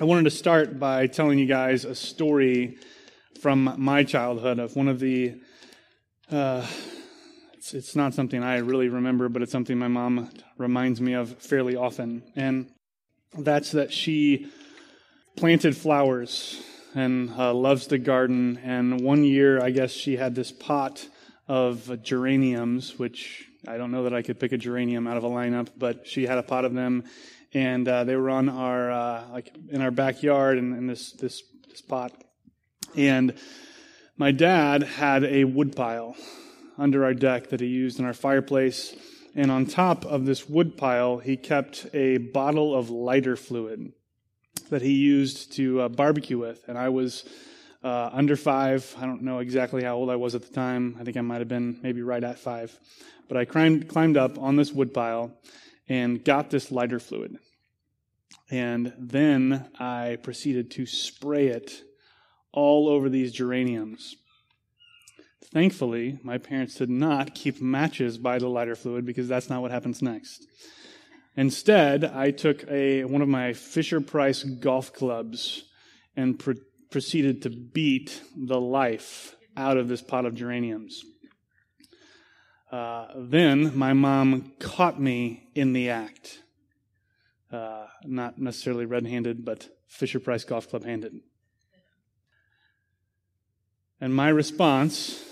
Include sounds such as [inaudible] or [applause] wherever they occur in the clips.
I wanted to start by telling you guys a story from my childhood of one of the. Uh, it's, it's not something I really remember, but it's something my mom reminds me of fairly often. And that's that she planted flowers and uh, loves the garden. And one year, I guess she had this pot of geraniums, which I don't know that I could pick a geranium out of a lineup, but she had a pot of them, and uh, they were on our uh, like in our backyard in, in this this this pot. And my dad had a woodpile under our deck that he used in our fireplace. And on top of this woodpile, he kept a bottle of lighter fluid that he used to uh, barbecue with. And I was uh, under five. I don't know exactly how old I was at the time. I think I might have been maybe right at five. But I climbed, climbed up on this woodpile and got this lighter fluid. And then I proceeded to spray it all over these geraniums. Thankfully, my parents did not keep matches by the lighter fluid because that's not what happens next. Instead, I took a, one of my Fisher Price golf clubs and pro- proceeded to beat the life out of this pot of geraniums. Uh, then my mom caught me in the act. Uh, not necessarily red handed, but Fisher Price Golf Club handed. And my response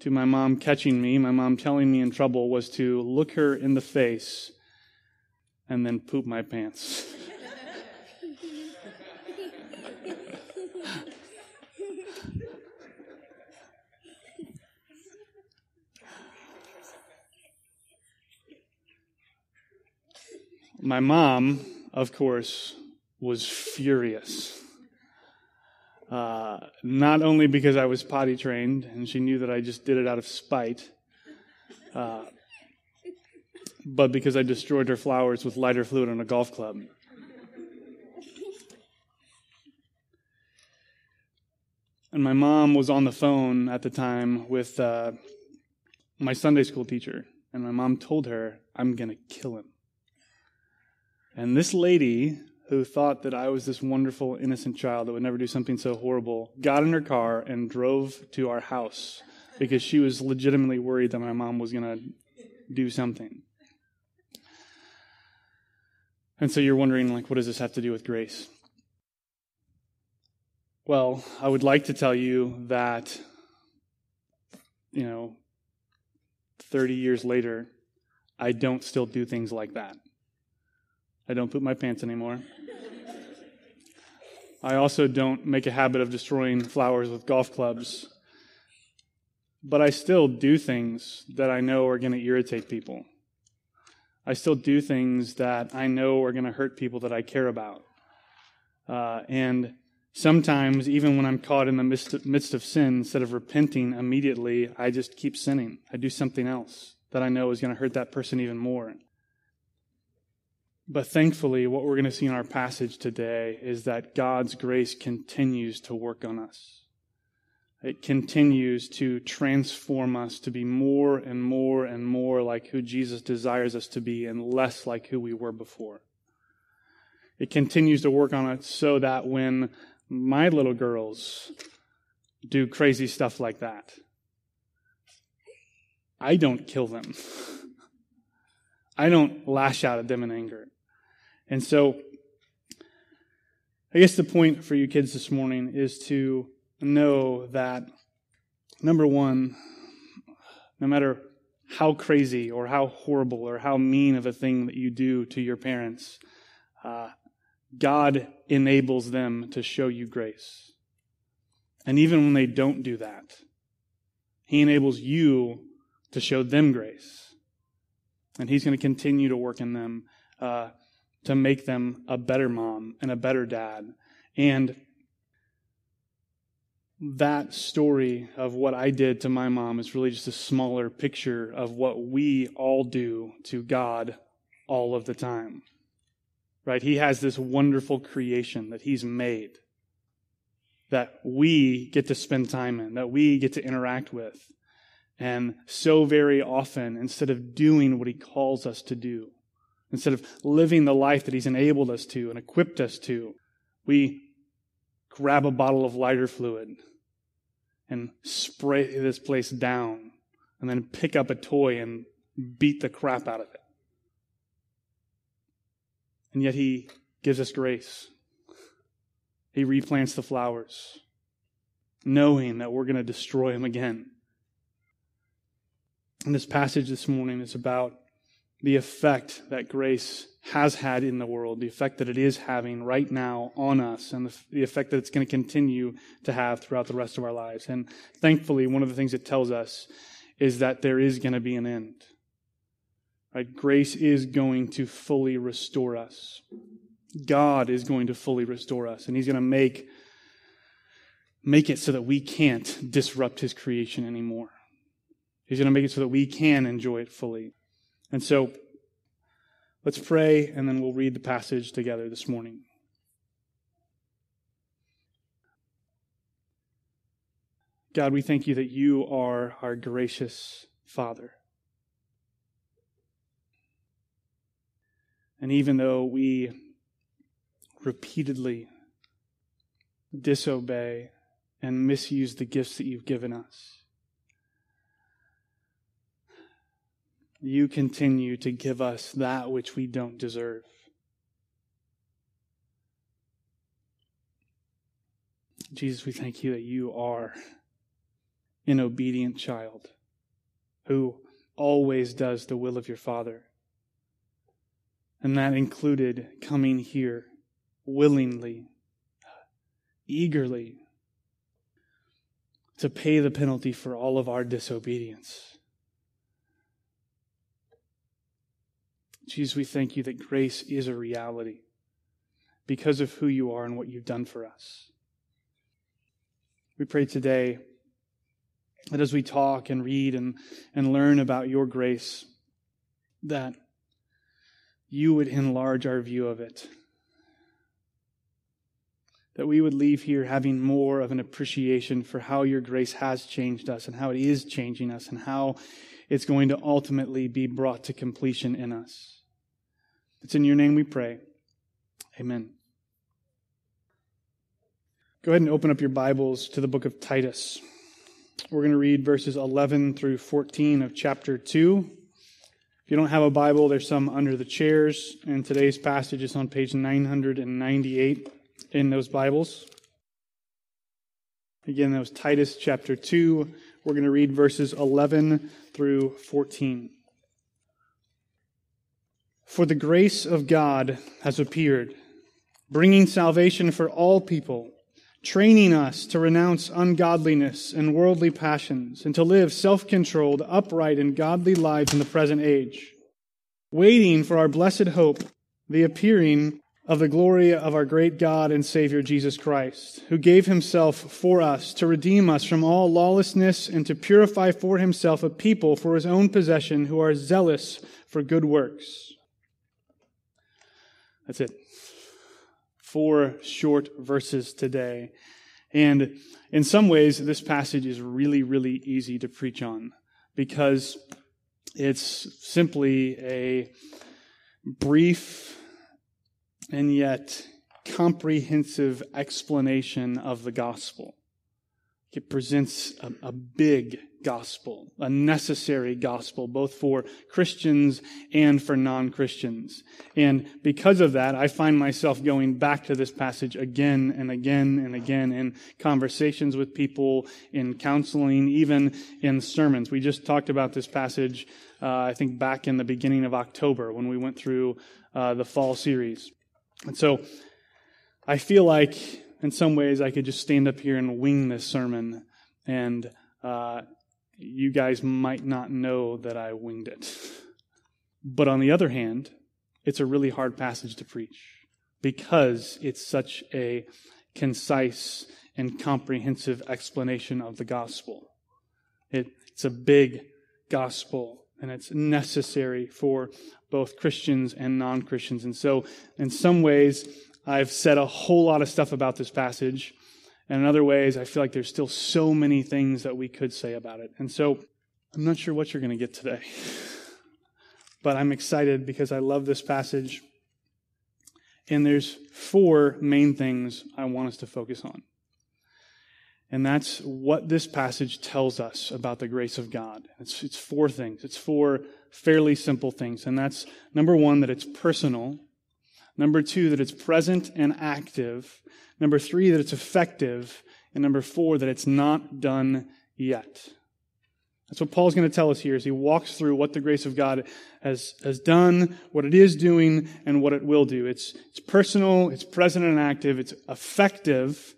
to my mom catching me, my mom telling me in trouble, was to look her in the face and then poop my pants. [laughs] my mom, of course, was furious. Uh, not only because I was potty trained and she knew that I just did it out of spite, uh, but because I destroyed her flowers with lighter fluid on a golf club. And my mom was on the phone at the time with uh, my Sunday school teacher, and my mom told her, I'm going to kill him. And this lady, who thought that I was this wonderful, innocent child that would never do something so horrible, got in her car and drove to our house because she was legitimately worried that my mom was going to do something. And so you're wondering, like, what does this have to do with grace? Well, I would like to tell you that, you know, 30 years later, I don't still do things like that. I don't poop my pants anymore. I also don't make a habit of destroying flowers with golf clubs. But I still do things that I know are going to irritate people. I still do things that I know are going to hurt people that I care about. Uh, and sometimes, even when I'm caught in the midst, midst of sin, instead of repenting immediately, I just keep sinning. I do something else that I know is going to hurt that person even more. But thankfully, what we're going to see in our passage today is that God's grace continues to work on us. It continues to transform us to be more and more and more like who Jesus desires us to be and less like who we were before. It continues to work on us so that when my little girls do crazy stuff like that, I don't kill them. [laughs] I don't lash out at them in anger. And so, I guess the point for you kids this morning is to know that, number one, no matter how crazy or how horrible or how mean of a thing that you do to your parents, uh, God enables them to show you grace. And even when they don't do that, He enables you to show them grace. And He's going to continue to work in them uh, to make them a better mom and a better dad. And that story of what I did to my mom is really just a smaller picture of what we all do to God all of the time. Right? He has this wonderful creation that He's made that we get to spend time in, that we get to interact with. And so very often, instead of doing what He calls us to do, instead of living the life that He's enabled us to and equipped us to, We grab a bottle of lighter fluid and spray this place down, and then pick up a toy and beat the crap out of it. And yet He gives us grace. He replants the flowers, knowing that we're going to destroy them again. And this passage this morning is about the effect that grace has had in the world, the effect that it is having right now on us, and the, the, effect that it's going to continue to have throughout the rest of our lives. And thankfully, one of the things it tells us is that there is going to be an end. Right? Grace is going to fully restore us. God is going to fully restore us, and He's going to make, make it so that we can't disrupt His creation anymore. He's going to make it so that we can enjoy it fully. And so, let's pray, and then we'll read the passage together this morning. God, we thank you that you are our gracious Father. And even though we repeatedly disobey and misuse the gifts that you've given us, you continue to give us that which we don't deserve. Jesus, we thank you that you are an obedient child who always does the will of your Father. And that included coming here willingly, eagerly, to pay the penalty for all of our disobedience. Jesus, we thank you that grace is a reality because of who you are and what you've done for us. We pray today that as we talk and read and, and learn about your grace, that you would enlarge our view of it. That we would leave here having more of an appreciation for how your grace has changed us and how it is changing us and how it's going to ultimately be brought to completion in us. It's in your name we pray. Amen. Go ahead and open up your Bibles to the book of Titus. We're going to read verses 11 through 14 of chapter 2. If you don't have a Bible, there's some under the chairs, and today's passage is on page 998 in those Bibles. Again, that was Titus chapter 2. We're going to read verses 11 through 14. For the grace of God has appeared, bringing salvation for all people, training us to renounce ungodliness and worldly passions, and to live self controlled, upright, and godly lives in the present age, waiting for our blessed hope, the appearing of the glory of our great God and Savior Jesus Christ, who gave himself for us to redeem us from all lawlessness and to purify for himself a people for his own possession who are zealous for good works. That's it. Four short verses today. And in some ways, this passage is really, really easy to preach on because it's simply a brief and yet comprehensive explanation of the gospel. It presents a, a, big gospel, a necessary gospel, both for Christians and for non Christians. And because of that, I find myself going back to this passage again and again and again in conversations with people, in counseling, even in sermons. We just talked about this passage, uh, I think, back in the beginning of October when we went through uh, the fall series. And so I feel like in some ways I could just stand up here and wing this sermon, and uh, you guys might not know that I winged it. But on the other hand, it's a really hard passage to preach because it's such a concise and comprehensive explanation of the gospel. It, it's a big gospel and it's necessary for both Christians and non Christians. And so, in some ways, I've said a whole lot of stuff about this passage. And in other ways, I feel like there's still so many things that we could say about it. And so, I'm not sure what you're going to get today. But I'm excited because I love this passage. And there's four main things I want us to focus on. And that's what this passage tells us about the grace of God. It's, it's four things. It's four fairly simple things. And that's number one, that it's personal. Number two, that it's present and active. Number three, that it's effective. And number four, that it's not done yet. That's what Paul's going to tell us here as he walks through what the grace of God has, has done, what it is doing, and what it will do. It's, it's personal, it's present and active, it's effective,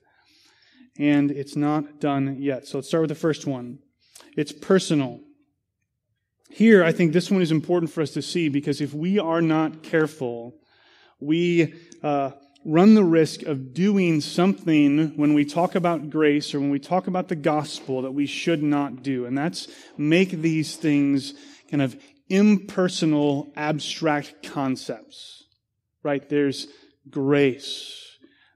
and it's not done yet. So let's start with the first one. It's personal. Here, I think this one is important for us to see because if we are not careful, we uh, run the risk of doing something when we talk about grace or when we talk about the gospel that we should not do. And that's make these things kind of impersonal, abstract concepts. Right? There's grace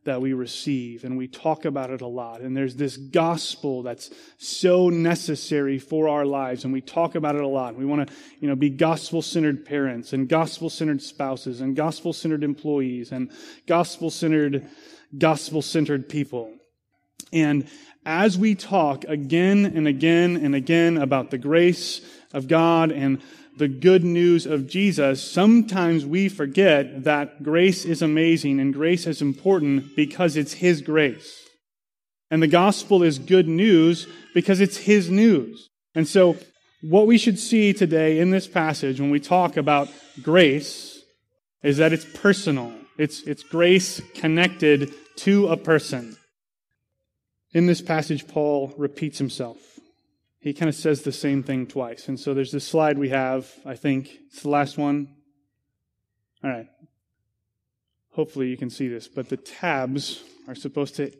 that we receive, and we talk about it a lot. And there's this gospel that's so necessary for our lives, and we talk about it a lot. We want to, you know, be gospel-centered parents, and gospel-centered spouses, and gospel-centered employees, and gospel-centered, gospel-centered people. And as we talk again and again and again about the grace of God and the good news of Jesus, sometimes we forget that grace is amazing and grace is important because it's His grace. And the gospel is good news because it's His news. And so, what we should see today in this passage when we talk about grace is that it's personal. It's, it's grace connected to a person. In this passage, Paul repeats himself he kind of says the same thing twice. And so there's this slide we have, I think. It's the last one. All right. Hopefully you can see this, but the tabs are supposed to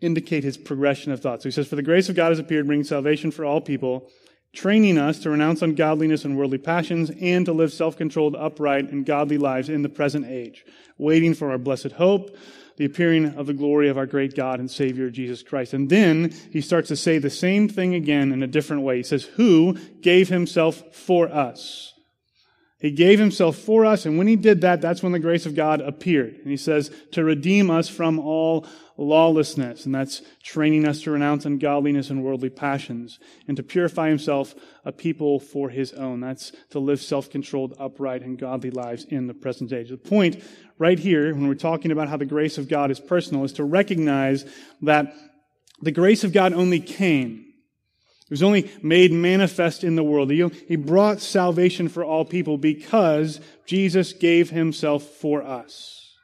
indicate his progression of thought. So he says, For the grace of God has appeared, bringing salvation for all people, training us to renounce ungodliness and worldly passions, and to live self controlled, upright, and godly lives in the present age, waiting for our blessed hope the appearing of the glory of our great God and Savior Jesus Christ. And then he starts to say the same thing again in a different way. He says, Who gave himself for us? He gave himself for us, and when he did that, that's when the grace of God appeared. And he says, to redeem us from all lawlessness, and that's training us to renounce ungodliness and worldly passions, and to purify himself a people for his own. That's to live self-controlled, upright, and godly lives in the present age. The point right here, when we're talking about how the grace of God is personal, is to recognize that the grace of God only came it was only made manifest in the world. He brought salvation for all people because Jesus gave himself for us.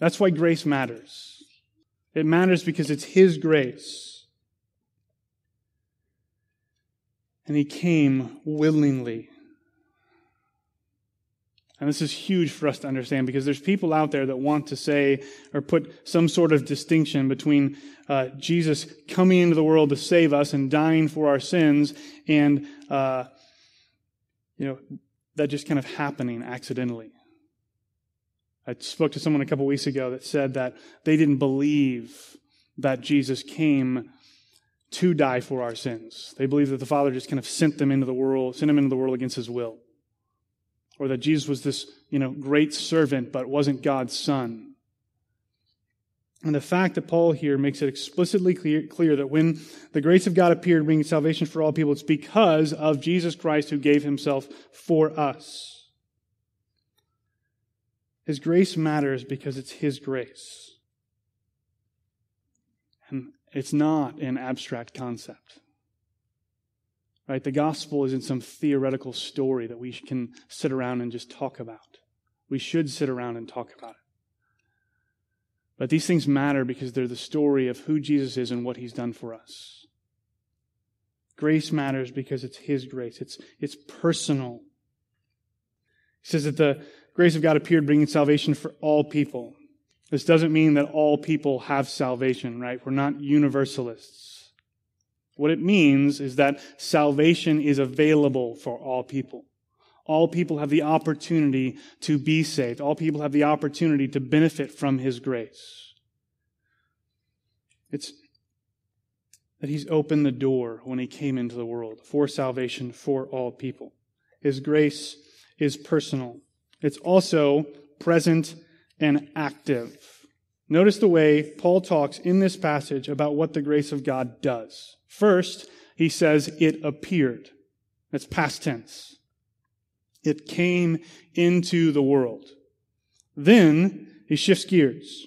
That's why grace matters. It matters because it's His grace. And He came willingly and this is huge for us to understand because there's people out there that want to say or put some sort of distinction between uh, Jesus coming into the world to save us and dying for our sins and, uh, you know, that just kind of happening accidentally. I spoke to someone a couple weeks ago that said that they didn't believe that Jesus came to die for our sins. They believed that the Father just kind of sent them into the world, sent him into the world against his will or that Jesus was this, you know, great servant but wasn't God's son. And the fact that Paul here makes it explicitly clear, clear, that when the grace of God appeared, bringing salvation for all people, it's because of Jesus Christ who gave himself for us. His grace matters because it's His grace. And it's not an abstract concept. Right? The gospel isn't some theoretical story that we can sit around and just talk about. We should sit around and talk about it. But these things matter because they're the story of who Jesus is and what he's done for us. Grace matters because it's his grace. It's, it's personal. He says that the grace of God appeared bringing salvation for all people. This doesn't mean that all people have salvation, right? We're not universalists. What it means is that salvation is available for all people. All people have the opportunity to be saved. All people have the opportunity to benefit from His grace. It's that He's opened the door when He came into the world for salvation for all people. His grace is personal. It's also present and active. Notice the way Paul talks in this passage about what the grace of God does. First, he says it appeared. That's past tense. It came into the world. Then he shifts gears,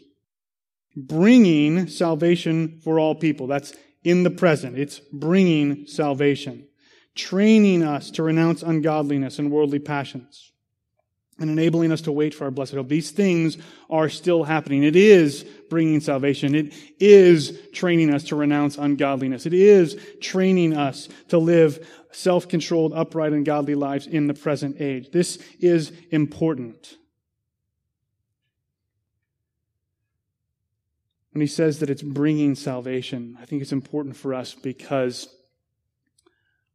bringing salvation for all people. That's in the present. It's bringing salvation, training us to renounce ungodliness and worldly passions and enabling us to wait for our blessed hope. These things are still happening. It is bringing salvation. It is training us to renounce ungodliness. It is training us to live self-controlled, upright, and godly lives in the present age. This is important. When he says that it's bringing salvation, I think it's important for us because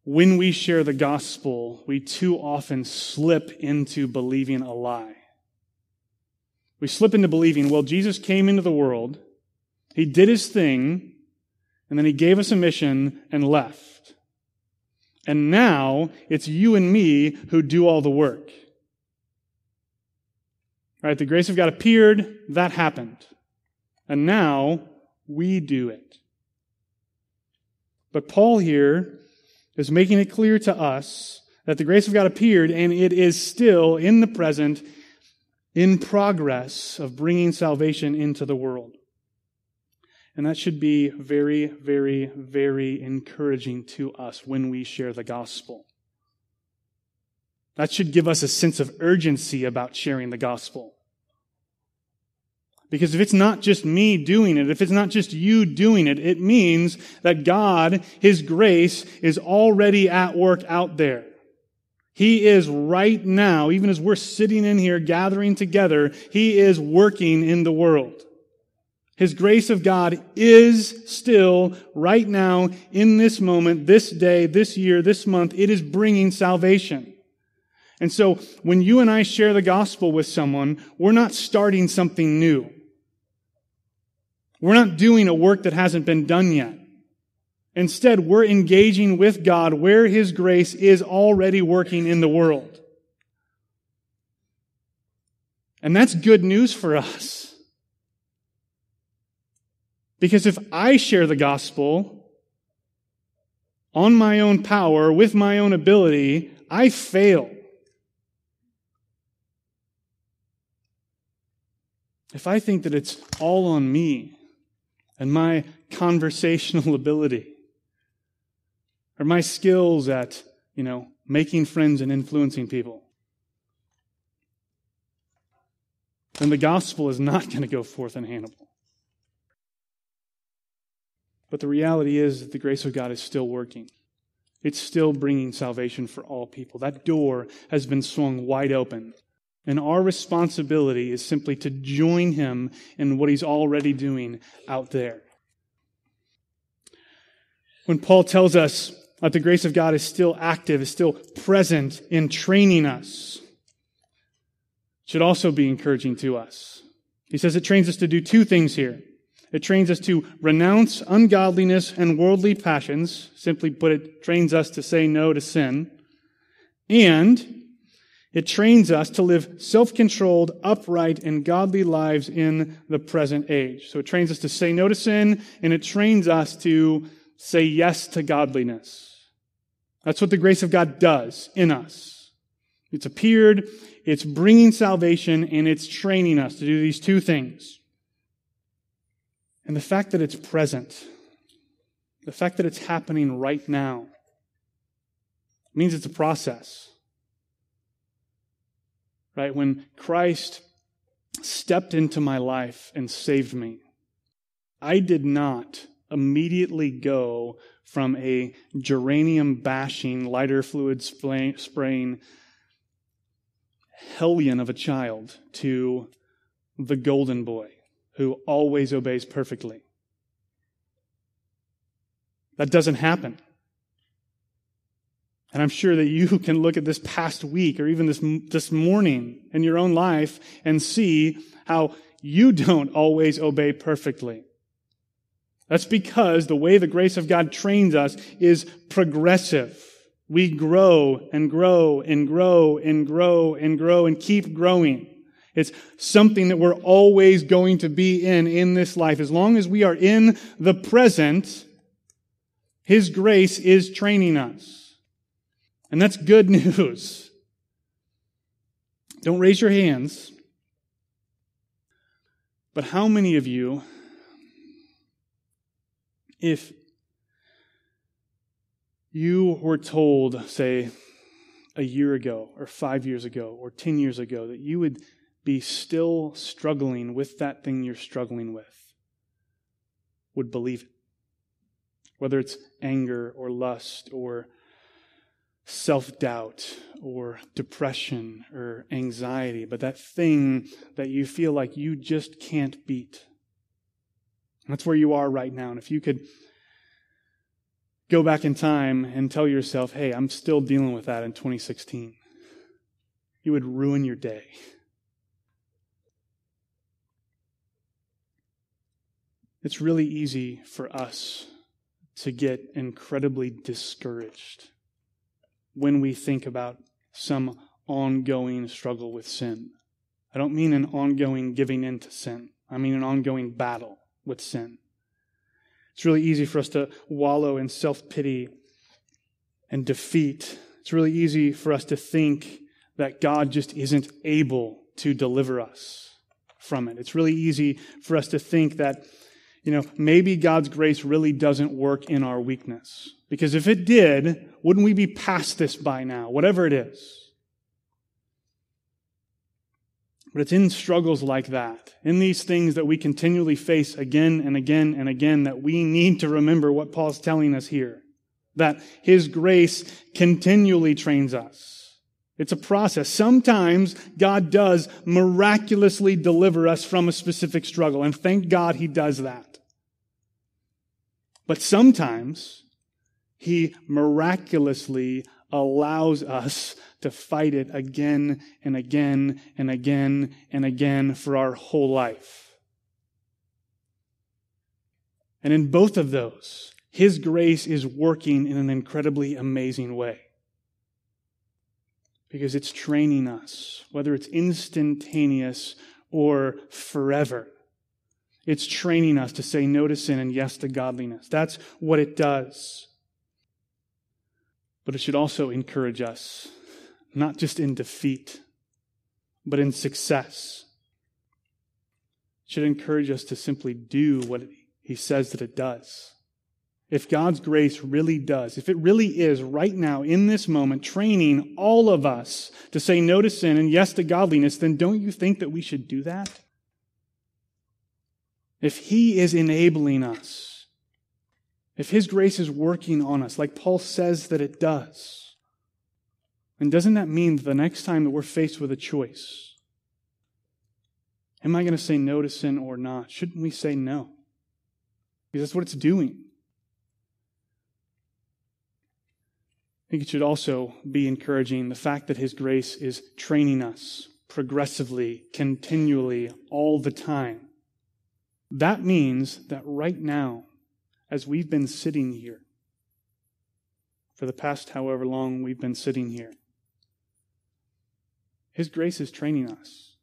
when we share the gospel, we too often slip into believing a lie. We slip into believing, well, Jesus came into the world, he did his thing, and then he gave us a mission and left. And now it's you and me who do all the work. Right? The grace of God appeared, that happened. And now we do it. But Paul here is making it clear to us that the grace of God appeared and it is still in the present in progress of bringing salvation into the world. And that should be very, very, very encouraging to us when we share the gospel. That should give us a sense of urgency about sharing the gospel. Because if it's not just me doing it, if it's not just you doing it, it means that God, His grace, is already at work out there. He is right now, even as we're sitting in here gathering together, He is working in the world. His grace of God is still right now, in this moment, this day, this year, this month, it is bringing salvation. And so when you and I share the gospel with someone, we're not starting something new. We're not doing a work that hasn't been done yet. Instead, we're engaging with God where His grace is already working in the world. And that's good news for us. Because if I share the gospel on my own power, with my own ability, I fail. If I think that it's all on me, and my conversational [laughs] ability or my skills at, you know, making friends and influencing people, then the gospel is not going to go forth in Hannibal. But the reality is that the grace of God is still working. It's still bringing salvation for all people. That door has been swung wide open. And our responsibility is simply to join him in what he's already doing out there. When Paul tells us that the grace of God is still active, is still present in training us, should also be encouraging to us. He says it trains us to do two things here. It trains us to renounce ungodliness and worldly passions. Simply put, it trains us to say no to sin. And it trains us to live self-controlled, upright, and godly lives in the present age. So it trains us to say no to sin, and it trains us to say yes to godliness. That's what the grace of God does in us. It's appeared, it's bringing salvation, and it's training us to do these two things. And the fact that it's present, the fact that it's happening right now, means it's a process right? When Christ stepped into my life and saved me, I did not immediately go from a geranium bashing, lighter fluid spraying hellion of a child to the golden boy who always obeys perfectly. That doesn't happen. And I'm sure that you [laughs] can look at this past week or even this, this morning in your own life and see how you don't always obey perfectly. That's because the way the grace of God trains us is progressive. We grow and grow and grow and grow and grow and keep growing. It's something that we're always going to be in in this life. As long as we are in the present, His grace is training us. And that's good news. [laughs] Don't raise your hands. But how many of you, if you were told, say, a year ago, or five years ago, or 10 years ago, that you would be still struggling with that thing you're struggling with, would believe it? Whether it's anger or lust or self doubt or depression or anxiety, but that thing that you feel like you just can't beat. That's where you are right now. And if you could go back in time and tell yourself, hey, I'm still dealing with that in 2016, you would ruin your day. It's really easy for us to get incredibly discouraged when we think about some ongoing struggle with sin. I don't mean an ongoing giving in to sin. I mean an ongoing battle with sin. It's really easy for us to wallow in self pity and defeat. It's really easy for us to think that God just isn't able to deliver us from it. It's really easy for us to think that, you know, maybe God's grace really doesn't work in our weakness. Because if it did, wouldn't we be past this by now, whatever it is? But it's in struggles like that, in these things that we continually face again and again and again, that we need to remember what Paul's telling us here. That his grace continually trains us. It's a process. Sometimes God does miraculously deliver us from a specific struggle, and thank God he does that. But sometimes he miraculously allows us to fight it again and again and again and again for our whole life. And in both of those, His grace is working in an incredibly amazing way. Because it's training us, whether it's instantaneous or forever. It's training us to say no to sin and yes to godliness. That's what it does. But it should also encourage us, not just in defeat, but in success. It should encourage us to simply do what he says that it does. If God's grace really does, if it really is right now in this moment training all of us to say no to sin and yes to godliness, then don't you think that we should do that? If He is enabling us if His grace is working on us, like Paul says that it does, and doesn't that mean that the next time that we're faced with a choice, am I going to say no to sin or not? Shouldn't we say no? Because that's what it's doing. I think it should also be encouraging the fact that His grace is training us progressively, continually, all the time. That means that right now, as we've been sitting here for the past however long we've been sitting here. His grace is training us.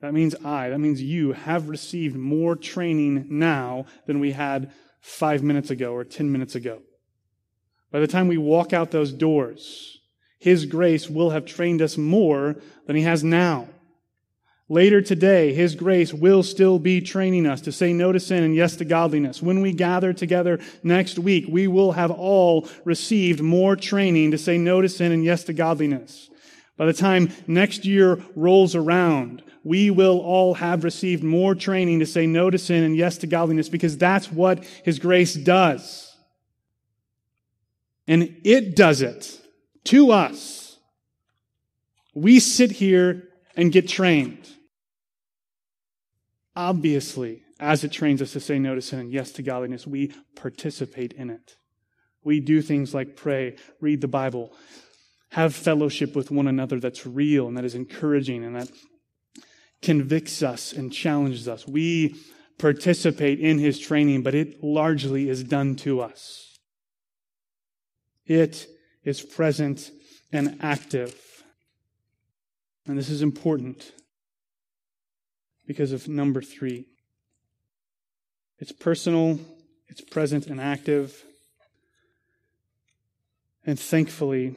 That means I, that means you have received more training now than we had five minutes ago or 10 minutes ago. By the time we walk out those doors, His grace will have trained us more than He has now. Later today, His grace will still be training us to say no to sin and yes to godliness. When we gather together next week, we will have all received more training to say no to sin and yes to godliness. By the time next year rolls around, we will all have received more training to say no to sin and yes to godliness because that's what His grace does. And it does it to us. We sit here and get trained. Obviously, as it trains us to say no to sin and yes to godliness, we participate in it. We do things like pray, read the Bible, have fellowship with one another that's real and that is encouraging and that convicts us and challenges us. We participate in his training, but it largely is done to us. It is present and active. And this is important because of number three. It's personal, it's present and active. And thankfully,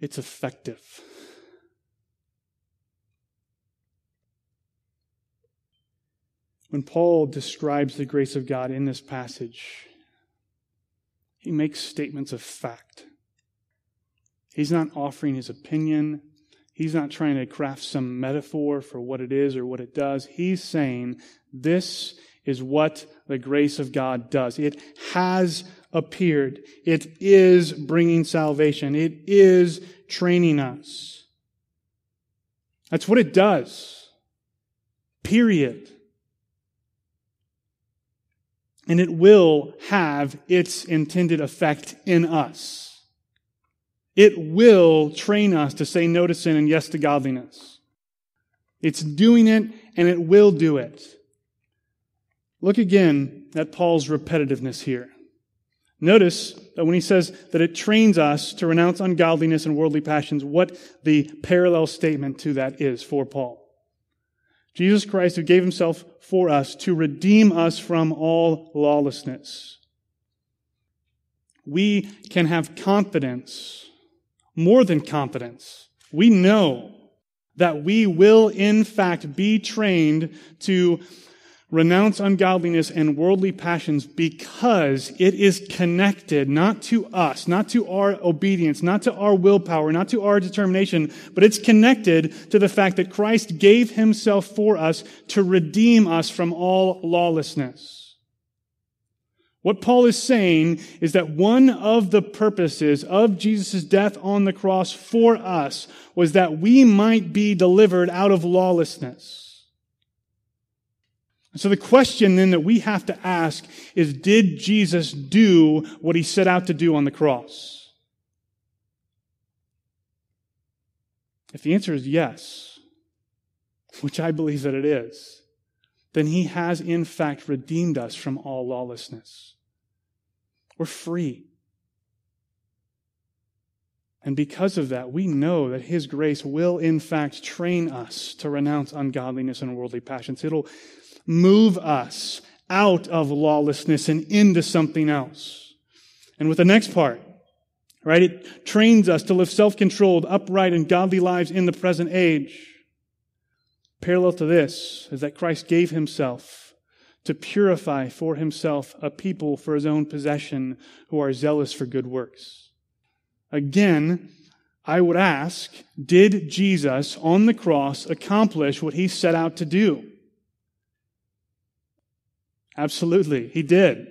it's effective. When Paul describes the grace of God in this passage, he makes statements of fact. He's not offering his opinion. He's not trying to craft some metaphor for what it is or what it does. He's saying this is what the grace of God does. It has appeared. It is bringing salvation. It is training us. That's what it does. Period. And it will have its intended effect in us. It will train us to say no to sin and yes to godliness. It's doing it and it will do it. Look again at Paul's repetitiveness here. Notice that when he says that it trains us to renounce ungodliness and worldly passions, what the parallel statement to that is for Paul. Jesus Christ, who gave himself for us to redeem us from all lawlessness. We can have confidence, more than confidence. We know that we will, in fact, be trained to renounce ungodliness and worldly passions because it is connected not to us, not to our obedience, not to our willpower, not to our determination, but it's connected to the fact that Christ gave himself for us to redeem us from all lawlessness. What Paul is saying is that one of the purposes of Jesus' death on the cross for us was that we might be delivered out of lawlessness. So the question then that we have to ask is, did Jesus do what he set out to do on the cross? If the answer is yes, which I believe that it is, then he has in fact redeemed us from all lawlessness. We're free. And because of that, we know that His grace will, in fact, train us to renounce ungodliness and worldly passions. It'll move us out of lawlessness and into something else. And with the next part, right, it trains us to live self-controlled, upright, and godly lives in the present age. Parallel to this is that Christ gave himself to purify for himself a people for his own possession who are zealous for good works. Again, I would ask, did Jesus on the cross accomplish what he set out to do? Absolutely, he did.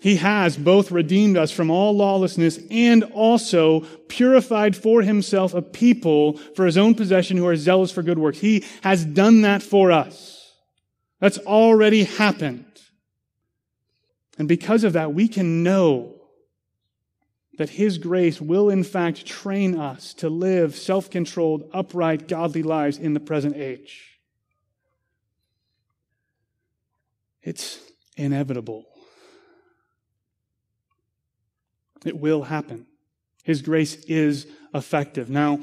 He has both redeemed us from all lawlessness and also purified for himself a people for his own possession who are zealous for good works. He has done that for us. That's already happened. And because of that, we can know that his grace will in fact train us to live self-controlled, upright, godly lives in the present age. It's inevitable. It will happen. His grace is effective. Now,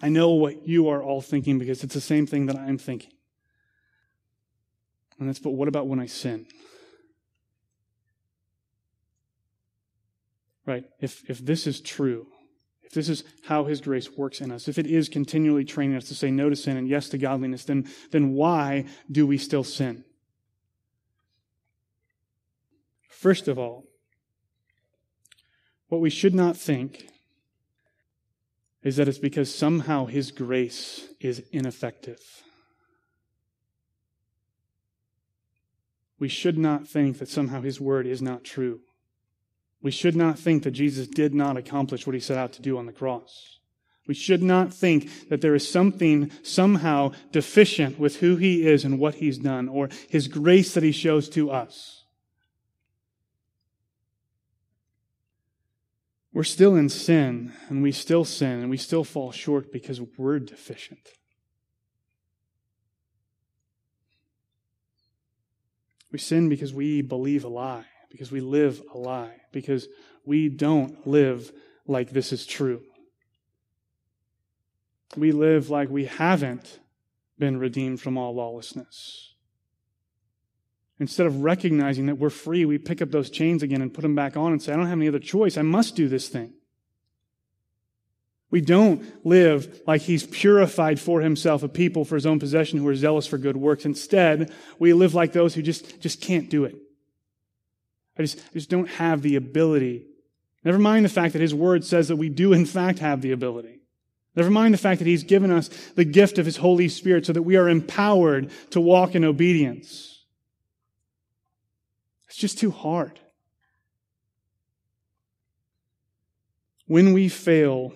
I know what you are all thinking because it's the same thing that I'm thinking. And that's, but what about when I sin? Right? If, if this is true, if this is how His grace works in us, if it is continually training us to say no to sin and yes to godliness, then, then why do we still sin? First of all, what we should not think is that it's because somehow His grace is ineffective. We should not think that somehow His word is not true. We should not think that Jesus did not accomplish what He set out to do on the cross. We should not think that there is something somehow deficient with who He is and what He's done or His grace that He shows to us. We're still in sin, and we still sin, and we still fall short because we're deficient. We sin because we believe a lie, because we live a lie, because we don't live like this is true. We live like we haven't been redeemed from all lawlessness. Instead of recognizing that we're free, we pick up those chains again and put them back on and say, I don't have any other choice. I must do this thing. We don't live like he's purified for himself a people for his own possession who are zealous for good works. Instead, we live like those who just, just can't do it. I just, I just don't have the ability. Never mind the fact that his word says that we do in fact have the ability. Never mind the fact that he's given us the gift of his Holy Spirit so that we are empowered to walk in obedience. It's just too hard. When we fail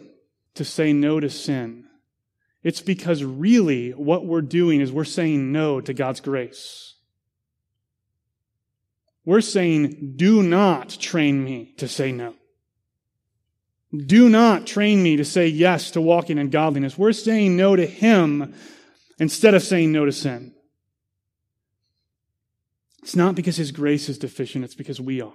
to say no to sin, it's because really what we're doing is we're saying no to God's grace. We're saying, do not train me to say no. Do not train me to say yes to walking in godliness. We're saying no to Him instead of saying no to sin. It's not because His grace is deficient, it's because we are.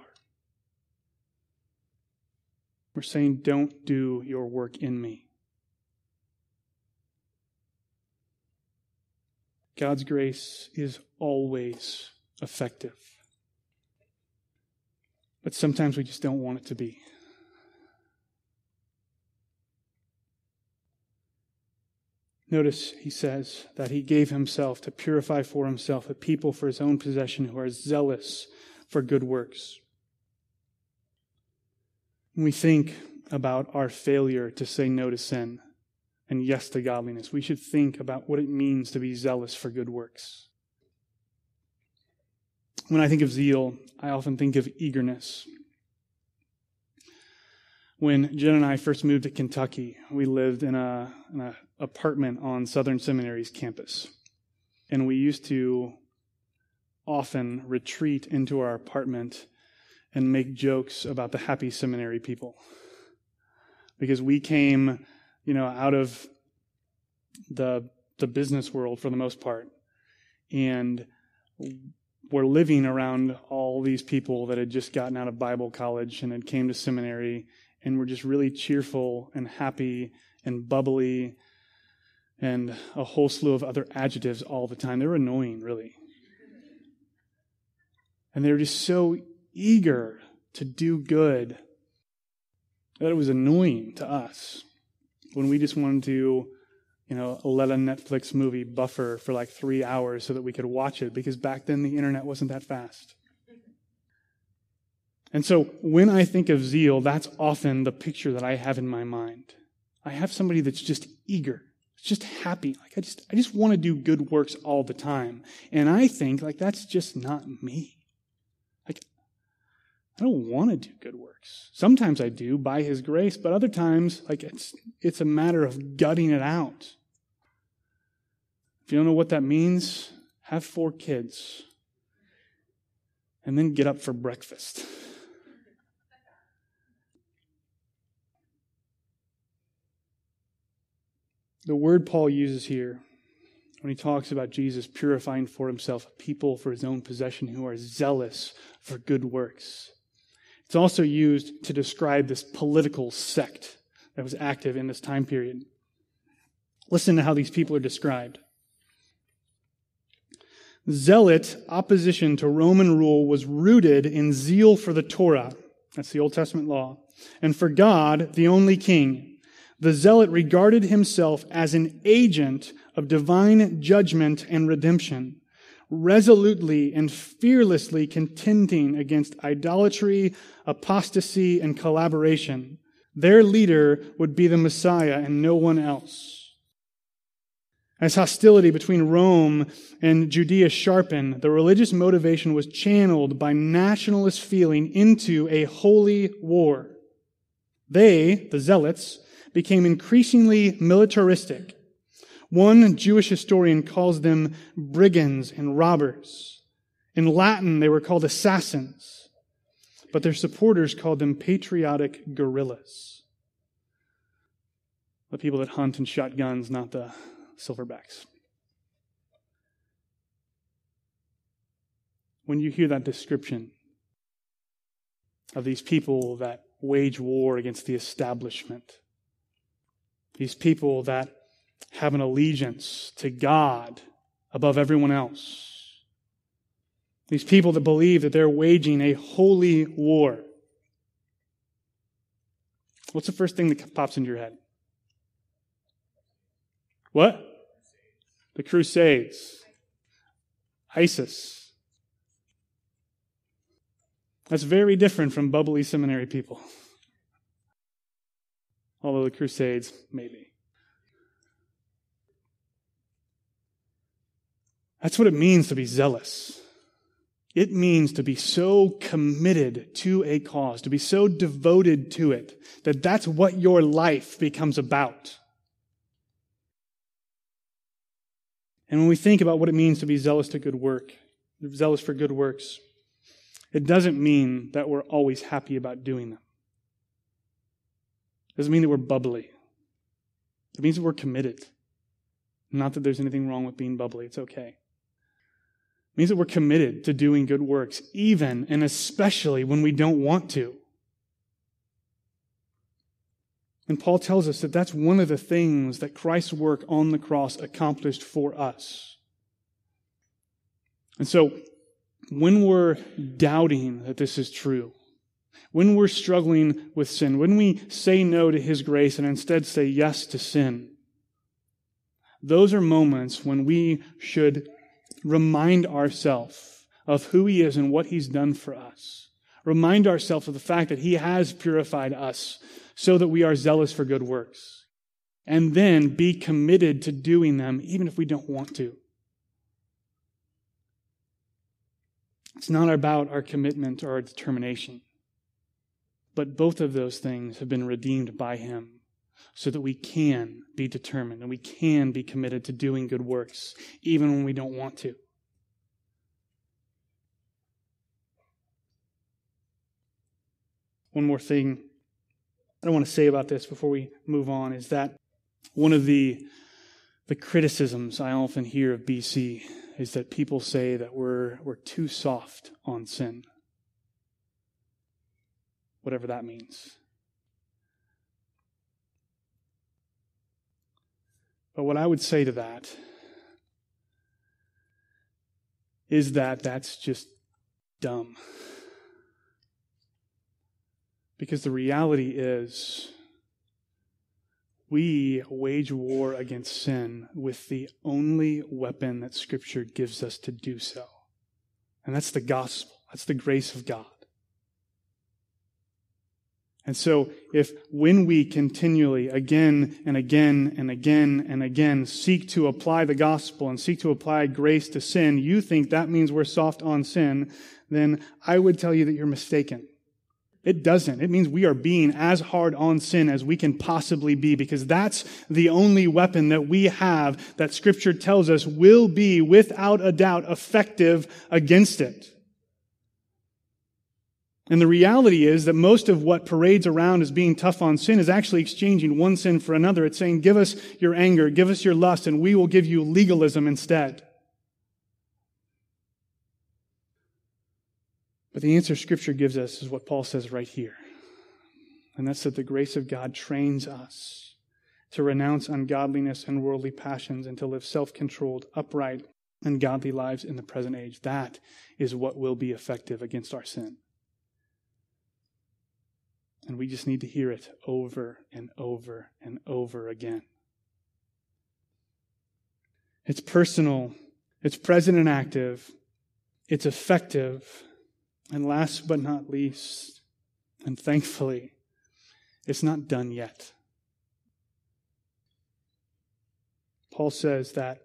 We're saying, don't do your work in me. God's grace is always effective. But sometimes we just don't want it to be. Notice he says that he gave himself to purify for himself a people for his own possession who are zealous for good works. When we think about our failure to say no to sin and yes to godliness, we should think about what it means to be zealous for good works. When I think of zeal, I often think of eagerness. When Jen and I first moved to Kentucky, we lived in a, in a apartment on Southern Seminary's campus. And we used to often retreat into our apartment and make jokes about the happy seminary people. Because we came, you know, out of the the business world for the most part. And we're living around all these people that had just gotten out of Bible college and had came to seminary and were just really cheerful and happy and bubbly and a whole slew of other adjectives all the time. They were annoying, really. And they were just so eager to do good that it was annoying to us when we just wanted to, you know, let a Netflix movie buffer for like three hours so that we could watch it because back then the internet wasn't that fast. And so when I think of zeal, that's often the picture that I have in my mind. I have somebody that's just eager just happy. Like I just I just want to do good works all the time. And I think like that's just not me. I don't want to do good works. Sometimes I do by his grace, but other times like it's it's a matter of gutting it out. If you don't know what that means, have four kids. And then get up for breakfast. The word Paul uses here when he talks about Jesus purifying for himself people for his own possession who are zealous for good works. It's also used to describe this political sect that was active in this time period. Listen to how these people are described. Zealot opposition to Roman rule was rooted in zeal for the Torah, that's the Old Testament law, and for God, the only king the zealot regarded himself as an agent of divine judgment and redemption, resolutely and fearlessly contending against idolatry, apostasy, and collaboration. Their leader would be the Messiah and no one else. As hostility between Rome and Judea sharpened, the religious motivation was channeled by nationalist feeling into a holy war. They, the zealots, became increasingly militaristic. One Jewish historian calls them brigands and robbers. In Latin, they were called assassins, but their supporters called them patriotic guerrillas. The people that hunt and shot guns, not the silverbacks. When you hear that description of these people that wage war against the establishment, these people that have an allegiance to God above everyone else. These people that believe that they're waging a holy war. What's the first thing that pops into your head? What? The Crusades. ISIS. That's very different from bubbly seminary people. Although the Crusades, maybe. That's what it means to be zealous. It means to be so committed to a cause, to be so devoted to it, that that's what your life becomes about. And when we think about what it means to be zealous to good work, zealous for good works, it doesn't mean that we're always happy about doing them. It doesn't mean that we're bubbly. It means that we're committed. Not that there's anything wrong with being bubbly, it's okay. It means that we're committed to doing good works, even and especially when we don't want to. And Paul tells us that that's one of the things that Christ's work on the cross accomplished for us. And so, when we're doubting that this is true, when we're struggling with sin, when we say no to His grace and instead say yes to sin, those are moments when we should remind ourselves of who He is and what He's done for us. Remind ourselves of the fact that He has purified us so that we are zealous for good works. And then be committed to doing them even if we don't want to. It's not about our commitment or our determination. But both of those things have been redeemed by Him so that we can be determined and we can be committed to doing good works, even when we don't want to. One more thing I don't want to say about this before we move on is that one of the, the criticisms I often hear of BC is that people say that we're, we're too soft on sin whatever that means. But what I would say to that is that that's just dumb. Because the reality is, we wage war against sin with the only weapon that Scripture gives us to do so. And that's the gospel, that's the grace of God. And so, if when we continually, again and again and again and again, seek to apply the gospel and seek to apply grace to sin, you think that means we're soft on sin, then I would tell you that you're mistaken. It doesn't. It means we are being as hard on sin as we can possibly be because that's the only weapon that we have that scripture tells us will be without a doubt effective against it. And the reality is that most of what parades around as being tough on sin is actually exchanging one sin for another. It's saying, give us your anger, give us your lust, and we will give you legalism instead. But the answer Scripture gives us is what Paul says right here. And that's that the grace of God trains us to renounce ungodliness and worldly passions and to live self controlled, upright, and godly lives in the present age. That is what will be effective against our sin. And we just need to hear it over and over and over again. It's personal, it's present and active, it's effective, and last but not least, and thankfully, it's not done yet. Paul says that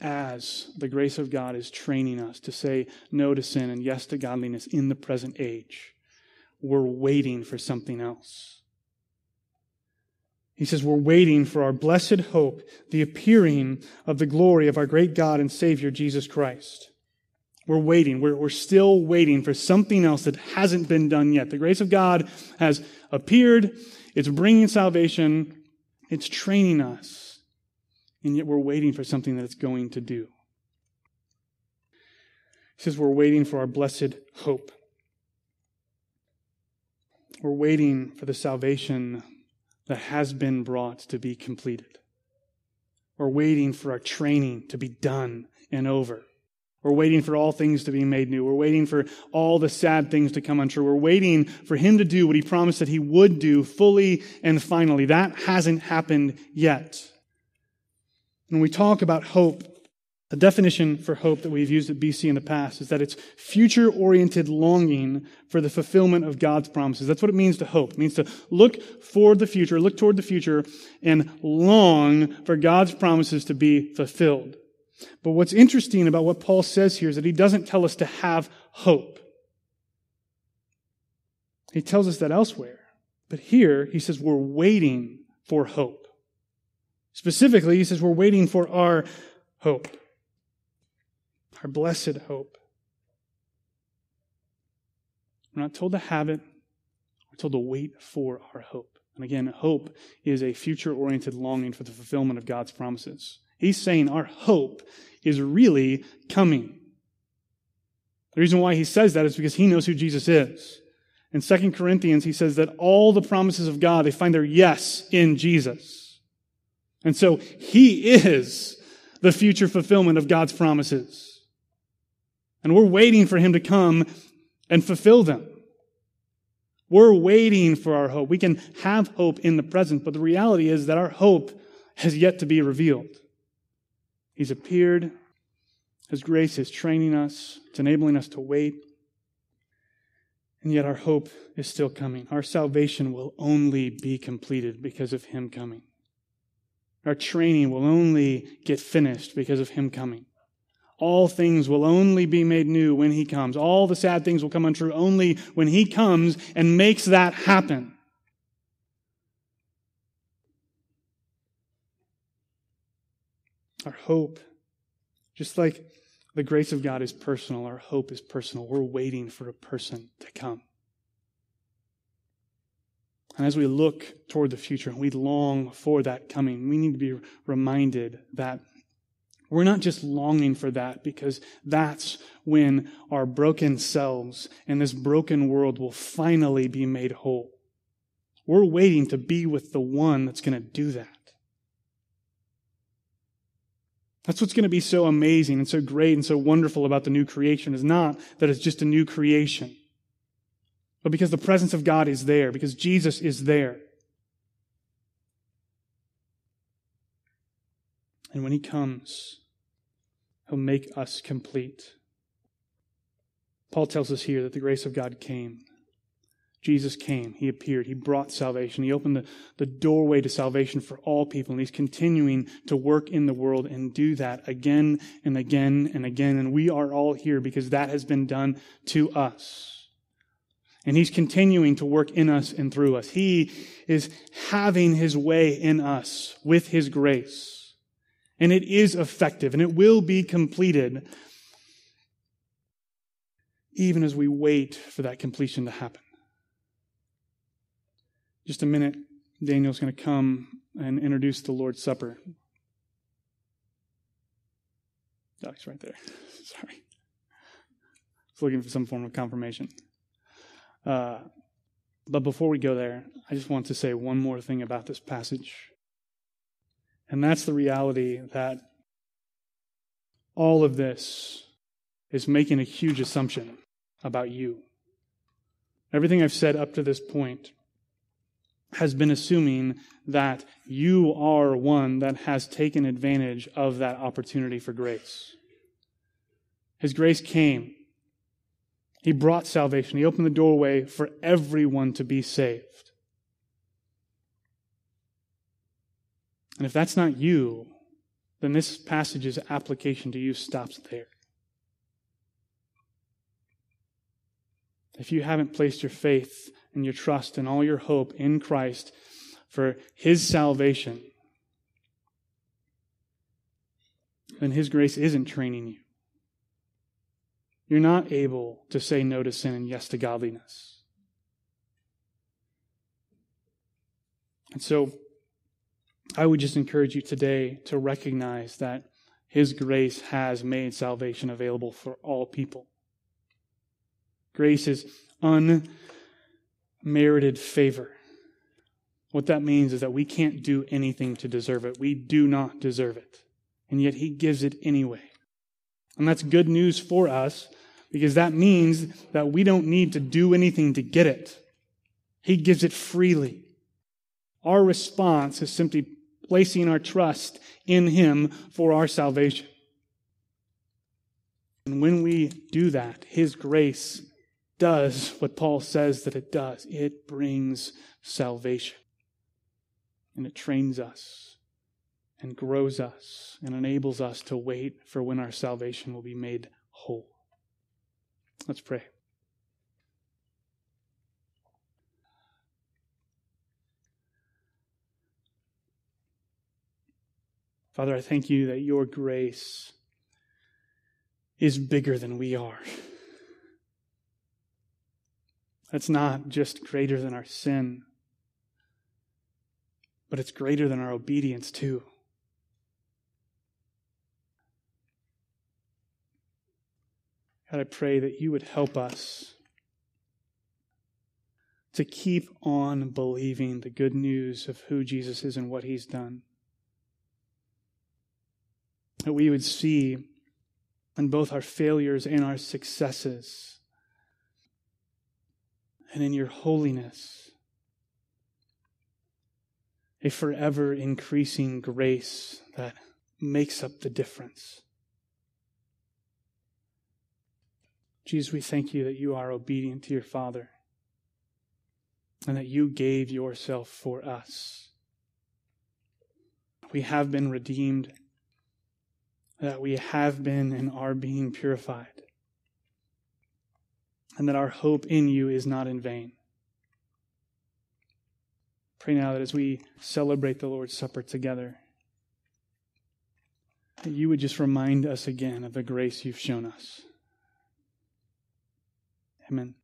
as the grace of God is training us to say no to sin and yes to godliness in the present age, we're waiting for something else. He says, We're waiting for our blessed hope, the appearing of the glory of our great God and Savior, Jesus Christ. We're waiting. We're, we're still waiting for something else that hasn't been done yet. The grace of God has appeared. It's bringing salvation. It's training us. And yet we're waiting for something that it's going to do. He says, We're waiting for our blessed hope. We're waiting for the salvation that has been brought to be completed. We're waiting for our training to be done and over. We're waiting for all things to be made new. We're waiting for all the sad things to come untrue. We're waiting for Him to do what He promised that He would do fully and finally. That hasn't happened yet. When we talk about hope, the definition for hope that we've used at BC in the past is that it's future oriented longing for the fulfillment of God's promises. That's what it means to hope. It means to look for the future, look toward the future, and long for God's promises to be fulfilled. But what's interesting about what Paul says here is that he doesn't tell us to have hope. He tells us that elsewhere. But here, he says we're waiting for hope. Specifically, he says we're waiting for our hope our blessed hope. We're not told to have it, we're told to wait for our hope. And again, hope is a future oriented longing for the fulfillment of God's promises. He's saying our hope is really coming. The reason why he says that is because he knows who Jesus is. In 2 Corinthians, he says that all the promises of God, they find their yes in Jesus. And so he is the future fulfillment of God's promises. And we're waiting for him to come and fulfill them. We're waiting for our hope. We can have hope in the present, but the reality is that our hope has yet to be revealed. He's appeared. His grace is training us, it's enabling us to wait. And yet our hope is still coming. Our salvation will only be completed because of Him coming. Our training will only get finished because of Him coming. All things will only be made new when he comes. All the sad things will come untrue only when he comes and makes that happen. Our hope, just like the grace of God is personal, our hope is personal. We're waiting for a person to come. And as we look toward the future and we long for that coming, we need to be reminded that we're not just longing for that because that's when our broken selves and this broken world will finally be made whole. We're waiting to be with the one that's going to do that. That's what's going to be so amazing and so great and so wonderful about the new creation is not that it's just a new creation, but because the presence of God is there, because Jesus is there. And when he comes, He'll make us complete. Paul tells us here that the grace of God came. Jesus came. He appeared. He brought salvation. He opened the, the doorway to salvation for all people. And he's continuing to work in the world and do that again and again and again. And we are all here because that has been done to us. And he's continuing to work in us and through us. He is having his way in us with his grace and it is effective and it will be completed even as we wait for that completion to happen. Just a minute, Daniel's going to come and introduce the Lord's Supper. He's right there. [laughs] Sorry. Looking for some form of confirmation. Uh, but before we go there, I just want to say one more thing about this passage. And that's the reality that all of this is making a huge assumption about you. Everything I've said up to this point has been assuming that you are one that has taken advantage of that opportunity for grace. His grace came. He brought salvation. He opened the doorway for everyone to be saved. And if that's not you, then this passage's application to you stops there. If you haven't placed your faith and your trust and all your hope in Christ for his salvation, then his grace isn't training you. You're not able to say no to sin and yes to godliness. And so, I would just encourage you today to recognize that His grace has made salvation available for all people. Grace is unmerited favor. What that means is that we can't do anything to deserve it. We do not deserve it. And yet He gives it anyway. And that's good news for us because that means that we don't need to do anything to get it. He gives it freely. Our response is simply placing our trust in Him for our salvation. And when we do that, His grace does what Paul says that it does it brings salvation. And it trains us and grows us and enables us to wait for when our salvation will be made whole. Let's pray. Father, I thank you that your grace is bigger than we are. That's not just greater than our sin, but it's greater than our obedience too. God, I pray that you would help us to keep on believing the good news of who Jesus is and what he's done. That we would see in both our failures and our successes, and in your holiness, a forever increasing grace that makes up the difference. Jesus, we thank you that you are obedient to your Father and that you gave yourself for us. We have been redeemed that we have been and are being purified, and that our hope in you is not in vain. Pray now that as we celebrate the Lord's Supper together, that you would just remind us again of the grace you've shown us. Amen.